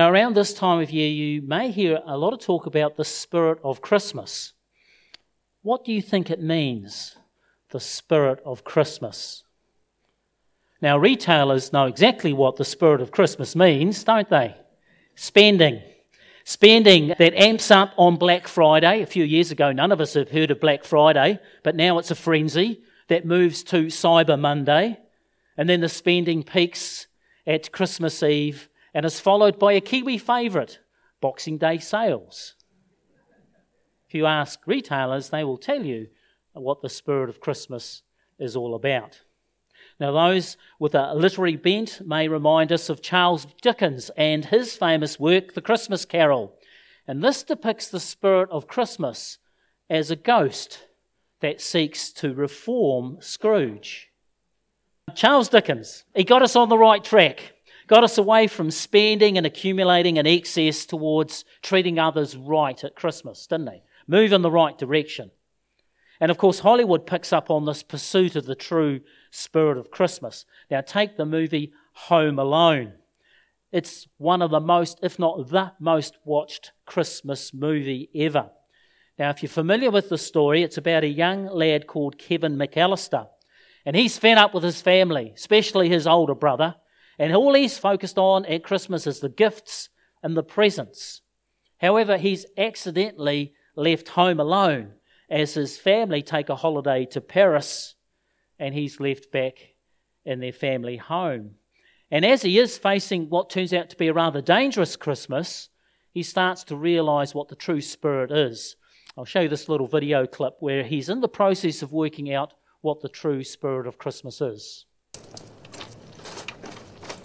Now, around this time of year, you may hear a lot of talk about the spirit of Christmas. What do you think it means, the spirit of Christmas? Now, retailers know exactly what the spirit of Christmas means, don't they? Spending. Spending that amps up on Black Friday. A few years ago, none of us have heard of Black Friday, but now it's a frenzy that moves to Cyber Monday. And then the spending peaks at Christmas Eve and is followed by a Kiwi favourite, Boxing Day sales. If you ask retailers, they will tell you what the spirit of Christmas is all about. Now, those with a literary bent may remind us of Charles Dickens and his famous work, The Christmas Carol. And this depicts the spirit of Christmas as a ghost that seeks to reform Scrooge. Charles Dickens, he got us on the right track, got us away from spending and accumulating in excess towards treating others right at Christmas, didn't they? Move in the right direction. And of course, Hollywood picks up on this pursuit of the true spirit of Christmas. Now, take the movie Home Alone. It's one of the most, if not the most watched Christmas movie ever. Now, if you're familiar with the story, it's about a young lad called Kevin McCallister. And he's fed up with his family, especially his older brother. And all he's focused on at Christmas is the gifts and the presents. However, he's accidentally left home alone as his family take a holiday to Paris and he's left back in their family home. And as he is facing what turns out to be a rather dangerous Christmas, he starts to realize what the true spirit is. I'll show you this little video clip where he's in the process of working out what the true spirit of Christmas is.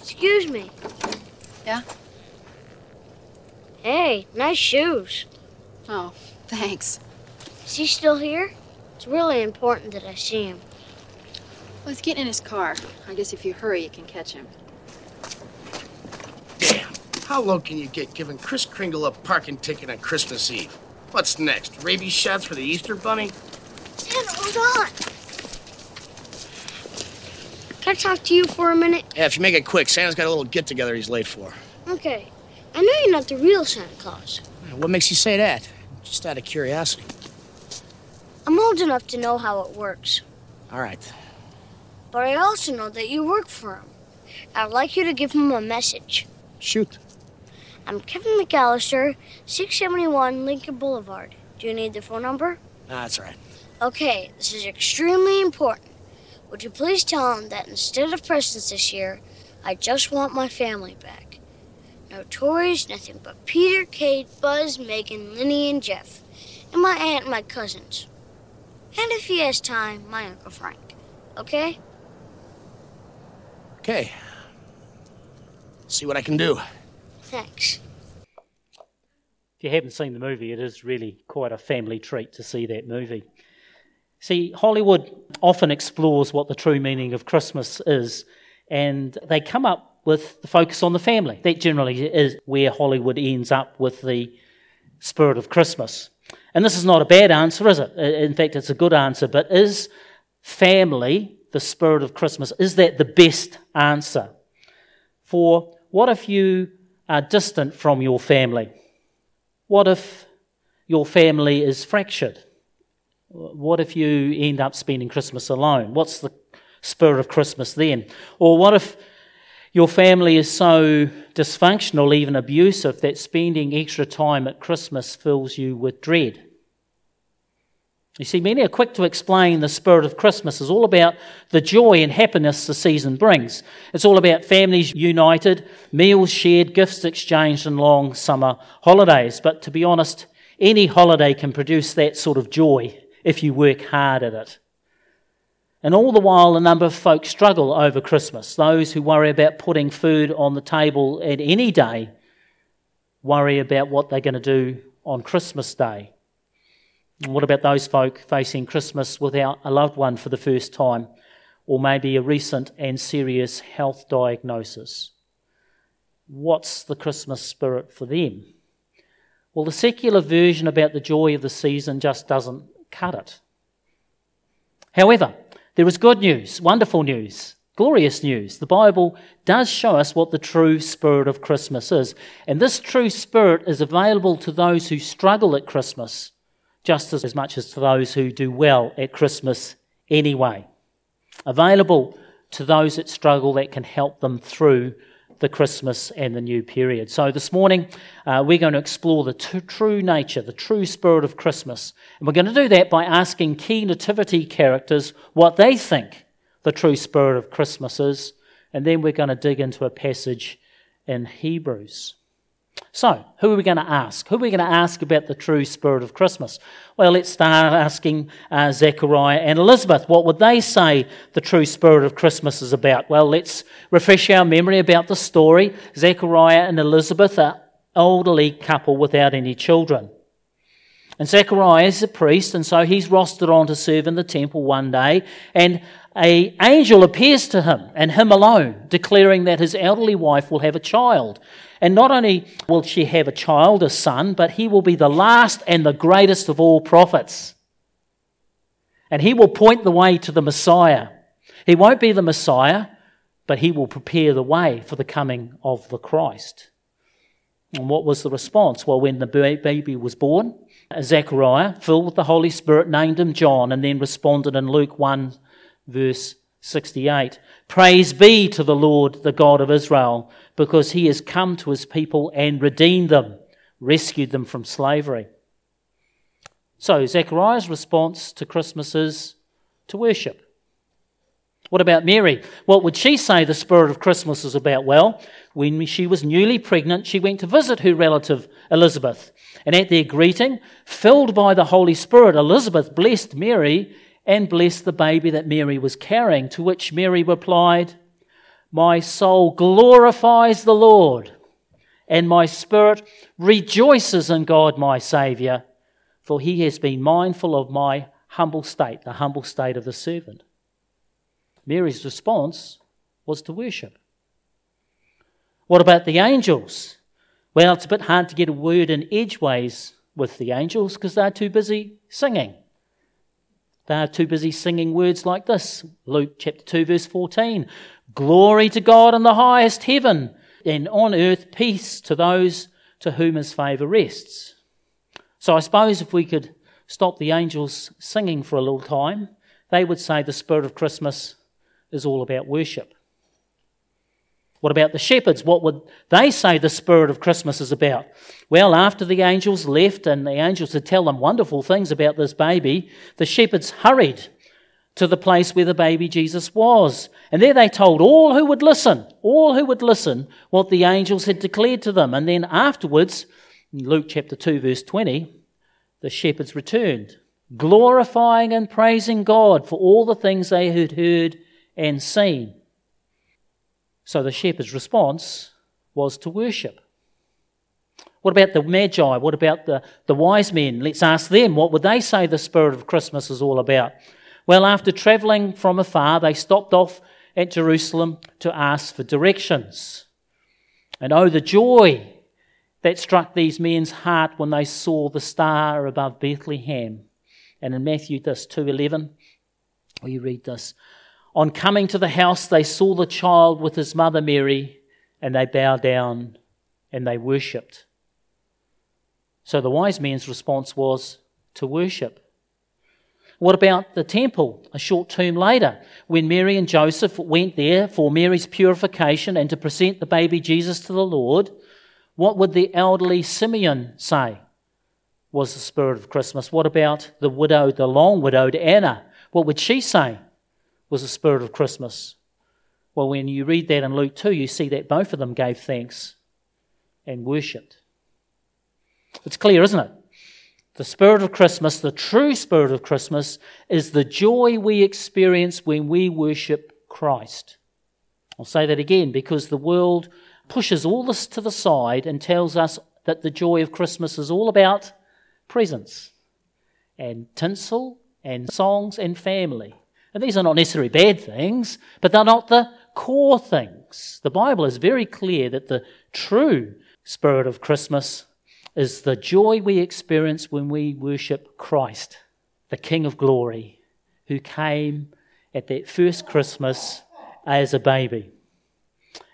Excuse me. Yeah? Hey, nice shoes. Oh, thanks. Is he still here? It's really important that I see him. Well, he's getting in his car. I guess if you hurry, you can catch him. Damn. How low can you get giving Kris Kringle a parking ticket on Christmas Eve? What's next? Rabies shots for the Easter Bunny? Santa, hold on. Can I talk to you for a minute? Yeah, if you make it quick, Santa's got a little get together he's late for. Okay. I know you're not the real Santa Claus. What makes you say that? Just out of curiosity. I'm old enough to know how it works. All right. But I also know that you work for him. I'd like you to give him a message. Shoot. I'm Kevin McCallister, 671 Lincoln Boulevard. Do you need the phone number? Nah, that's all right. Okay, this is extremely important. Would you please tell him that instead of presents this year, I just want my family back? No toys, nothing but Peter, Kate, Buzz, Megan, Linnie, and Jeff, and my aunt and my cousins. And if he has time, my Uncle Frank. Okay? Okay. See what I can do. Thanks. If you haven't seen the movie, it is really quite a family treat to see that movie. See, Hollywood often explores what the true meaning of Christmas is, and they come up with the focus on the family. That generally is where Hollywood ends up with the spirit of Christmas. And this is not a bad answer, is it? In fact, it's a good answer. But is family the spirit of Christmas? Is that the best answer? For what if you are distant from your family? What if your family is fractured? What if you end up spending Christmas alone? What's the spirit of Christmas then? Or what if your family is so dysfunctional, even abusive, that spending extra time at Christmas fills you with dread? You see, many are quick to explain the spirit of Christmas is all about the joy and happiness the season brings. It's all about families united, meals shared, gifts exchanged, and long summer holidays. But to be honest, any holiday can produce that sort of joy if you work hard at it. And all the while, a number of folks struggle over Christmas. Those who worry about putting food on the table at any day worry about what they're going to do on Christmas Day. And what about those folk facing Christmas without a loved one for the first time, or maybe a recent and serious health diagnosis? What's the Christmas spirit for them? Well, the secular version about the joy of the season just doesn't cut it. However, there is good news, wonderful news. glorious news. The Bible does show us what the true spirit of Christmas is. And this true spirit is available to those who struggle at Christmas, just as much as to those who do well at Christmas anyway. Available to those that struggle that can help them through the Christmas and the new period. So this morning, uh, we're going to explore the t- true nature, the true spirit of Christmas. And we're going to do that by asking key nativity characters what they think the true spirit of Christmas is. And then we're going to dig into a passage in Hebrews. So, who are we going to ask? Who are we going to ask about the true spirit of Christmas? Well, let's start asking uh, Zechariah and Elizabeth. What would they say the true spirit of Christmas is about? Well, let's refresh our memory about the story. Zechariah and Elizabeth are elderly couple without any children. And Zechariah is a priest, and so he's rostered on to serve in the temple one day. And a angel appears to him and him alone, declaring that his elderly wife will have a child. And not only will she have a child, a son, but he will be the last and the greatest of all prophets. And he will point the way to the Messiah. He won't be the Messiah, but he will prepare the way for the coming of the Christ. And what was the response? Well, when the baby was born, Zechariah, filled with the Holy Spirit, named him John and then responded in Luke 1 verse 68. Praise be to the Lord, the God of Israel, because he has come to his people and redeemed them, rescued them from slavery. So, Zechariah's response to Christmas is to worship. What about Mary? What would she say the spirit of Christmas is about? Well, when she was newly pregnant, she went to visit her relative Elizabeth. And at their greeting, filled by the Holy Spirit, Elizabeth blessed Mary and blessed the baby that Mary was carrying, to which Mary replied, My soul glorifies the Lord, and my spirit rejoices in God my Saviour, for he has been mindful of my humble state, the humble state of the servant. Mary's response was to worship. What about the angels? Well, it's a bit hard to get a word in edgeways with the angels because they're too busy singing. They are too busy singing words like this Luke chapter 2, verse 14 Glory to God in the highest heaven, and on earth peace to those to whom his favour rests. So I suppose if we could stop the angels singing for a little time, they would say the spirit of Christmas is all about worship. What about the shepherds? What would they say the spirit of Christmas is about? Well, after the angels left and the angels had tell them wonderful things about this baby, the shepherds hurried to the place where the baby Jesus was. And there they told all who would listen, all who would listen, what the angels had declared to them. And then afterwards, Luke chapter 2, verse 20, the shepherds returned, glorifying and praising God for all the things they had heard and seen. So the shepherd's response was to worship. What about the Magi? What about the, the wise men? Let's ask them. What would they say the spirit of Christmas is all about? Well, after travelling from afar, they stopped off at Jerusalem to ask for directions. And oh, the joy that struck these men's heart when they saw the star above Bethlehem. And in Matthew this 2:11, we read this. On coming to the house, they saw the child with his mother Mary, and they bowed down and they worshipped. So the wise men's response was to worship. What about the temple a short term later, when Mary and Joseph went there for Mary's purification and to present the baby Jesus to the Lord? What would the elderly Simeon say was the spirit of Christmas? What about the widow, the long widowed Anna? What would she say? Was the spirit of Christmas. Well, when you read that in Luke 2, you see that both of them gave thanks and worshipped. It's clear, isn't it? The spirit of Christmas, the true spirit of Christmas, is the joy we experience when we worship Christ. I'll say that again because the world pushes all this to the side and tells us that the joy of Christmas is all about presents and tinsel and songs and family. And these are not necessarily bad things, but they're not the core things. The Bible is very clear that the true spirit of Christmas is the joy we experience when we worship Christ, the King of glory, who came at that first Christmas as a baby.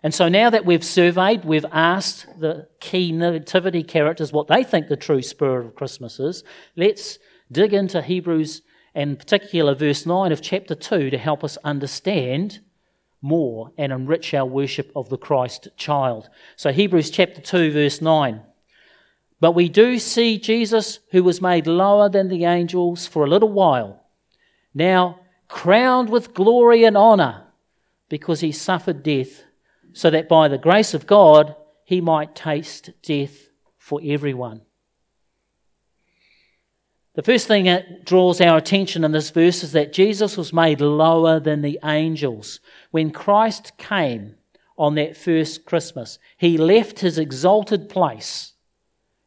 And so now that we've surveyed, we've asked the key nativity characters what they think the true spirit of Christmas is, let's dig into Hebrews and in particular verse 9 of chapter 2 to help us understand more and enrich our worship of the Christ child. So Hebrews chapter 2 verse 9. But we do see Jesus who was made lower than the angels for a little while, now crowned with glory and honor because he suffered death so that by the grace of God he might taste death for everyone. The first thing that draws our attention in this verse is that Jesus was made lower than the angels. When Christ came on that first Christmas, he left his exalted place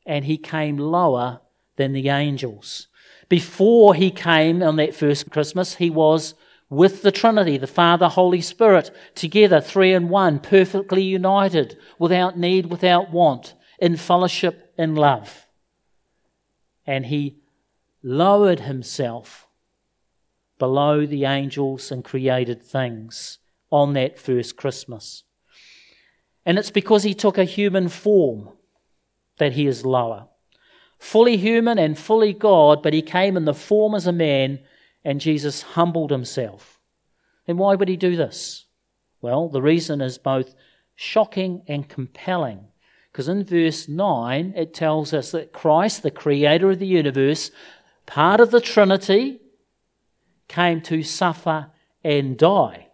and he came lower than the angels. Before he came on that first Christmas, he was with the Trinity, the Father, Holy Spirit, together, three in one, perfectly united, without need, without want, in fellowship, in love. And he lowered himself below the angels and created things on that first Christmas. And it's because he took a human form that he is lower. Fully human and fully God, but he came in the form as a man and Jesus humbled himself. And why would he do this? Well, the reason is both shocking and compelling. Because in verse 9, it tells us that Christ, the creator of the universe, part of the Trinity, came to suffer and die.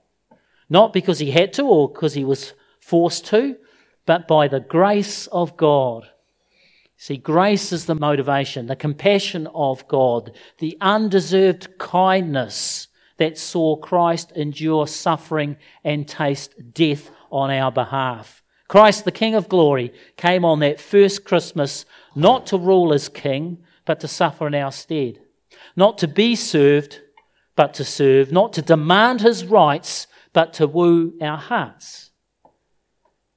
Not because he had to or because he was forced to, but by the grace of God. See, grace is the motivation, the compassion of God, the undeserved kindness that saw Christ endure suffering and taste death on our behalf. Christ, the King of glory, came on that first Christmas not to rule as king, but to suffer in our stead. Not to be served, but to serve. Not to demand his rights, but to woo our hearts.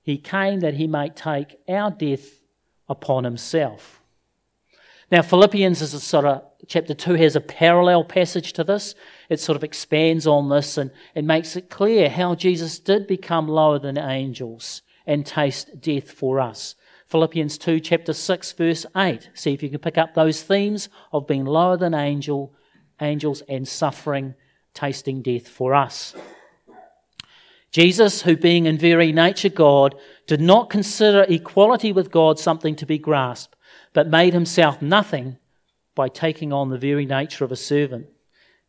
He came that he might take our death upon himself. Now, Philippians is a sort of, chapter 2 has a parallel passage to this. It sort of expands on this and, and makes it clear how Jesus did become lower than angels and taste death for us. Philippians 2, chapter 6, verse 8. See if you can pick up those themes of being lower than angel, angels and suffering, tasting death for us. Jesus, who being in very nature God, did not consider equality with God something to be grasped, but made himself nothing by taking on the very nature of a servant,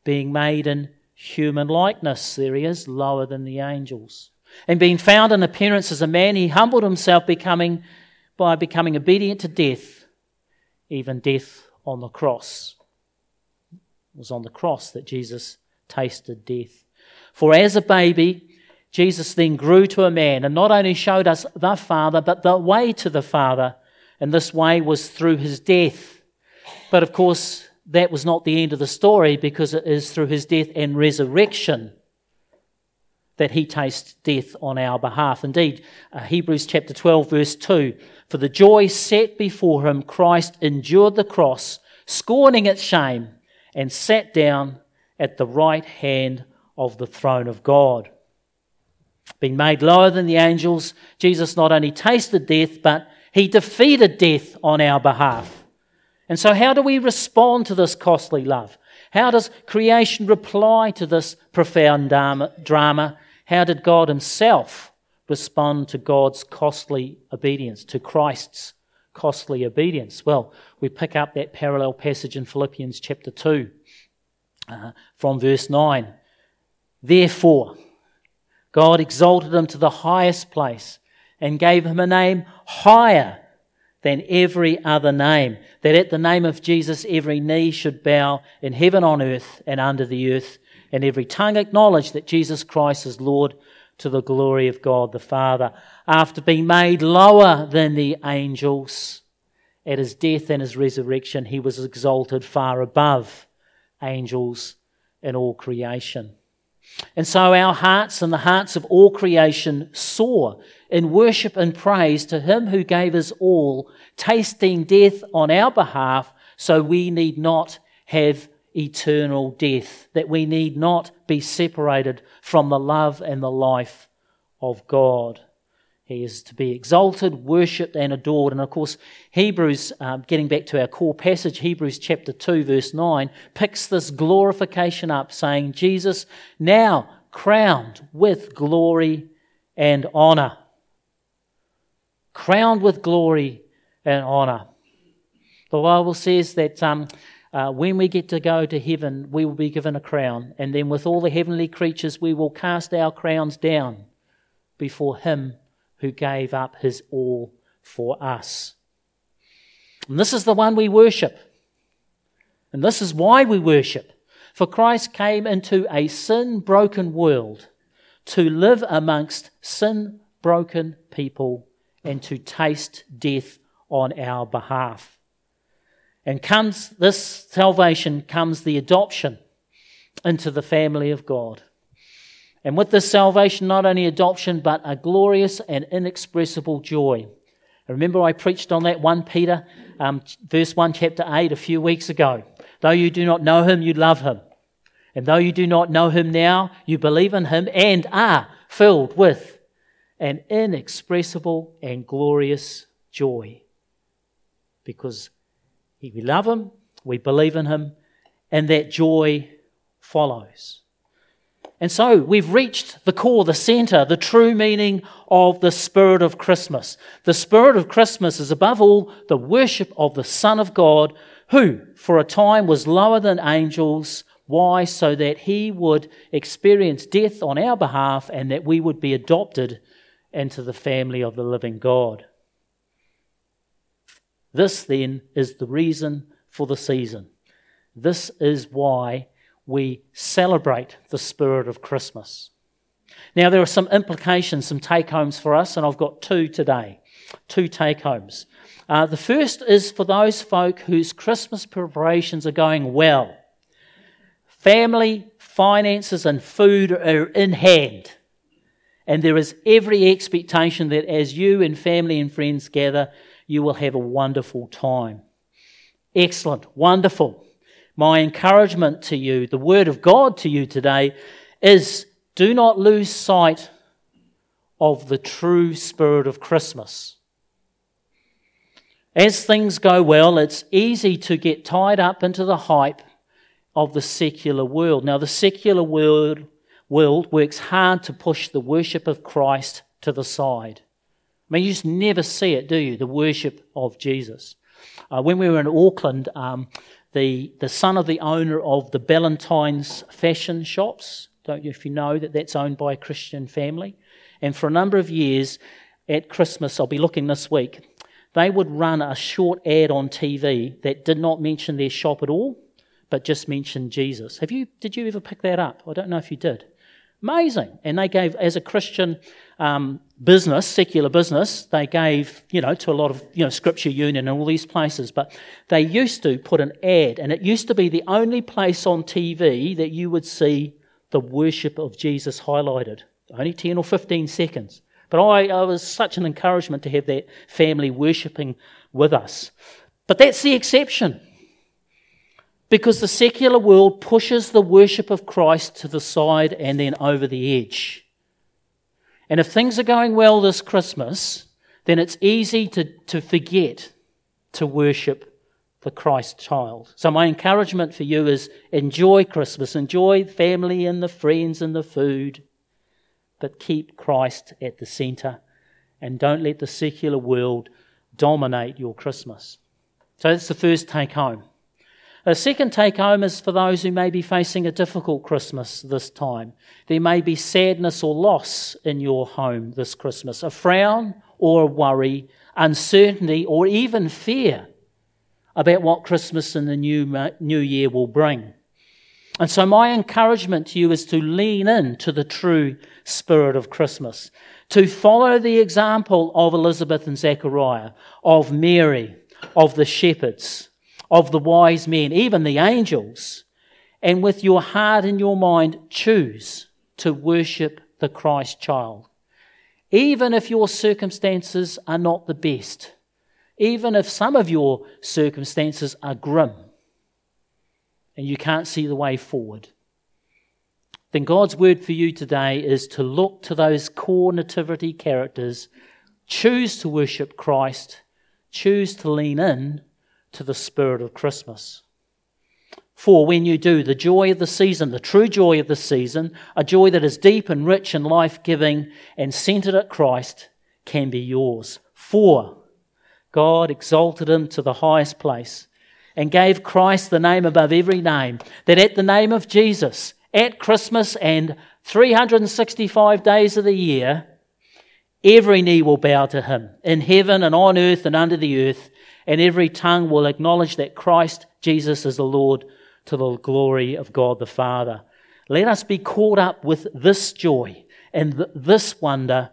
being made in human likeness. There he is, lower than the angels. And being found in appearance as a man, he humbled himself becoming, by becoming obedient to death, even death on the cross. It was on the cross that Jesus tasted death. For as a baby, Jesus then grew to a man and not only showed us the Father, but the way to the Father. And this way was through his death. But of course, that was not the end of the story because it is through his death and resurrection that he tastes death on our behalf. Indeed, uh, Hebrews chapter 12, verse 2 For the joy set before him, Christ endured the cross, scorning its shame, and sat down at the right hand of the throne of God. Being made lower than the angels, Jesus not only tasted death, but he defeated death on our behalf. And so, how do we respond to this costly love? How does creation reply to this profound drama? How did God Himself respond to God's costly obedience, to Christ's costly obedience? Well, we pick up that parallel passage in Philippians chapter 2 uh, from verse 9. Therefore, God exalted him to the highest place and gave him a name higher than every other name, that at the name of Jesus every knee should bow in heaven, on earth, and under the earth, and every tongue acknowledge that Jesus Christ is Lord to the glory of God the Father. After being made lower than the angels at his death and his resurrection, he was exalted far above angels and all creation. And so our hearts and the hearts of all creation soar in worship and praise to Him who gave us all, tasting death on our behalf, so we need not have eternal death, that we need not be separated from the love and the life of God. He is to be exalted, worshipped, and adored. And of course, Hebrews, um, getting back to our core passage, Hebrews chapter 2, verse 9, picks this glorification up, saying, Jesus now crowned with glory and honor. Crowned with glory and honor. The Bible says that um, uh, when we get to go to heaven, we will be given a crown. And then with all the heavenly creatures, we will cast our crowns down before Him who gave up his all for us. And this is the one we worship. And this is why we worship. For Christ came into a sin broken world to live amongst sin broken people and to taste death on our behalf. And comes this salvation comes the adoption into the family of God. And with this salvation, not only adoption, but a glorious and inexpressible joy. Remember, I preached on that 1 Peter, um, verse 1, chapter 8, a few weeks ago. Though you do not know him, you love him. And though you do not know him now, you believe in him and are filled with an inexpressible and glorious joy. Because we love him, we believe in him, and that joy follows. And so we've reached the core, the center, the true meaning of the spirit of Christmas. The spirit of Christmas is above all the worship of the Son of God, who for a time was lower than angels. Why? So that he would experience death on our behalf and that we would be adopted into the family of the living God. This then is the reason for the season. This is why we celebrate the spirit of Christmas. Now, there are some implications, some take homes for us, and I've got two today. Two take homes. Uh, the first is for those folk whose Christmas preparations are going well. Family, finances, and food are in hand. And there is every expectation that as you and family and friends gather, you will have a wonderful time. Excellent, wonderful my encouragement to you, the word of God to you today, is do not lose sight of the true spirit of Christmas. As things go well, it's easy to get tied up into the hype of the secular world. Now, the secular world, world works hard to push the worship of Christ to the side. I mean, you just never see it, do you? The worship of Jesus. Uh, when we were in Auckland, um, the, the son of the owner of the Ballantyne's fashion shops. Don't you if you know that that's owned by a Christian family? And for a number of years at Christmas, I'll be looking this week, they would run a short ad on TV that did not mention their shop at all, but just mentioned Jesus. Have you, did you ever pick that up? I don't know if you did. Amazing. And they gave, as a Christian um, business, secular business, they gave, you know, to a lot of, you know, Scripture Union and all these places, but they used to put an ad, and it used to be the only place on TV that you would see the worship of Jesus highlighted. Only 10 or 15 seconds. But I, I was such an encouragement to have that family worshipping with us. But that's the exception because the secular world pushes the worship of Christ to the side and then over the edge. And if things are going well this Christmas, then it's easy to, to forget to worship the Christ child. So, my encouragement for you is enjoy Christmas, enjoy family and the friends and the food, but keep Christ at the center and don't let the secular world dominate your Christmas. So, that's the first take home. A second take home is for those who may be facing a difficult Christmas this time. There may be sadness or loss in your home this Christmas, a frown or a worry, uncertainty or even fear about what Christmas and the new, new year will bring. And so, my encouragement to you is to lean in to the true spirit of Christmas, to follow the example of Elizabeth and Zechariah, of Mary, of the shepherds of the wise men, even the angels, and with your heart and your mind choose to worship the Christ child. Even if your circumstances are not the best, even if some of your circumstances are grim, and you can't see the way forward, then God's word for you today is to look to those core nativity characters, choose to worship Christ, choose to lean in to the spirit of Christmas. For when you do, the joy of the season, the true joy of the season, a joy that is deep and rich and life giving and centered at Christ, can be yours. For God exalted him to the highest place and gave Christ the name above every name, that at the name of Jesus, at Christmas and 365 days of the year, every knee will bow to him in heaven and on earth and under the earth, and every tongue will acknowledge that Christ Jesus is the Lord to the glory of God the Father. Let us be caught up with this joy and this wonder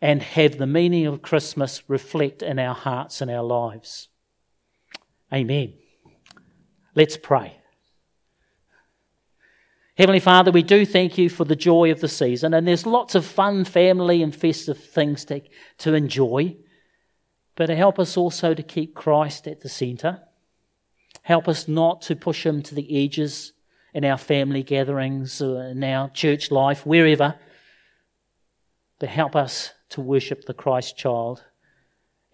and have the meaning of Christmas reflect in our hearts and our lives. Amen. Let's pray. Heavenly Father, we do thank you for the joy of the season, and there's lots of fun, family, and festive things to, to enjoy. But help us also to keep Christ at the centre. Help us not to push him to the edges in our family gatherings, in our church life, wherever. But help us to worship the Christ child,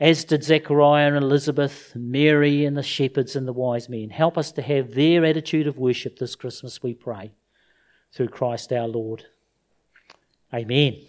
as did Zechariah and Elizabeth, Mary and the shepherds and the wise men. Help us to have their attitude of worship this Christmas, we pray, through Christ our Lord. Amen.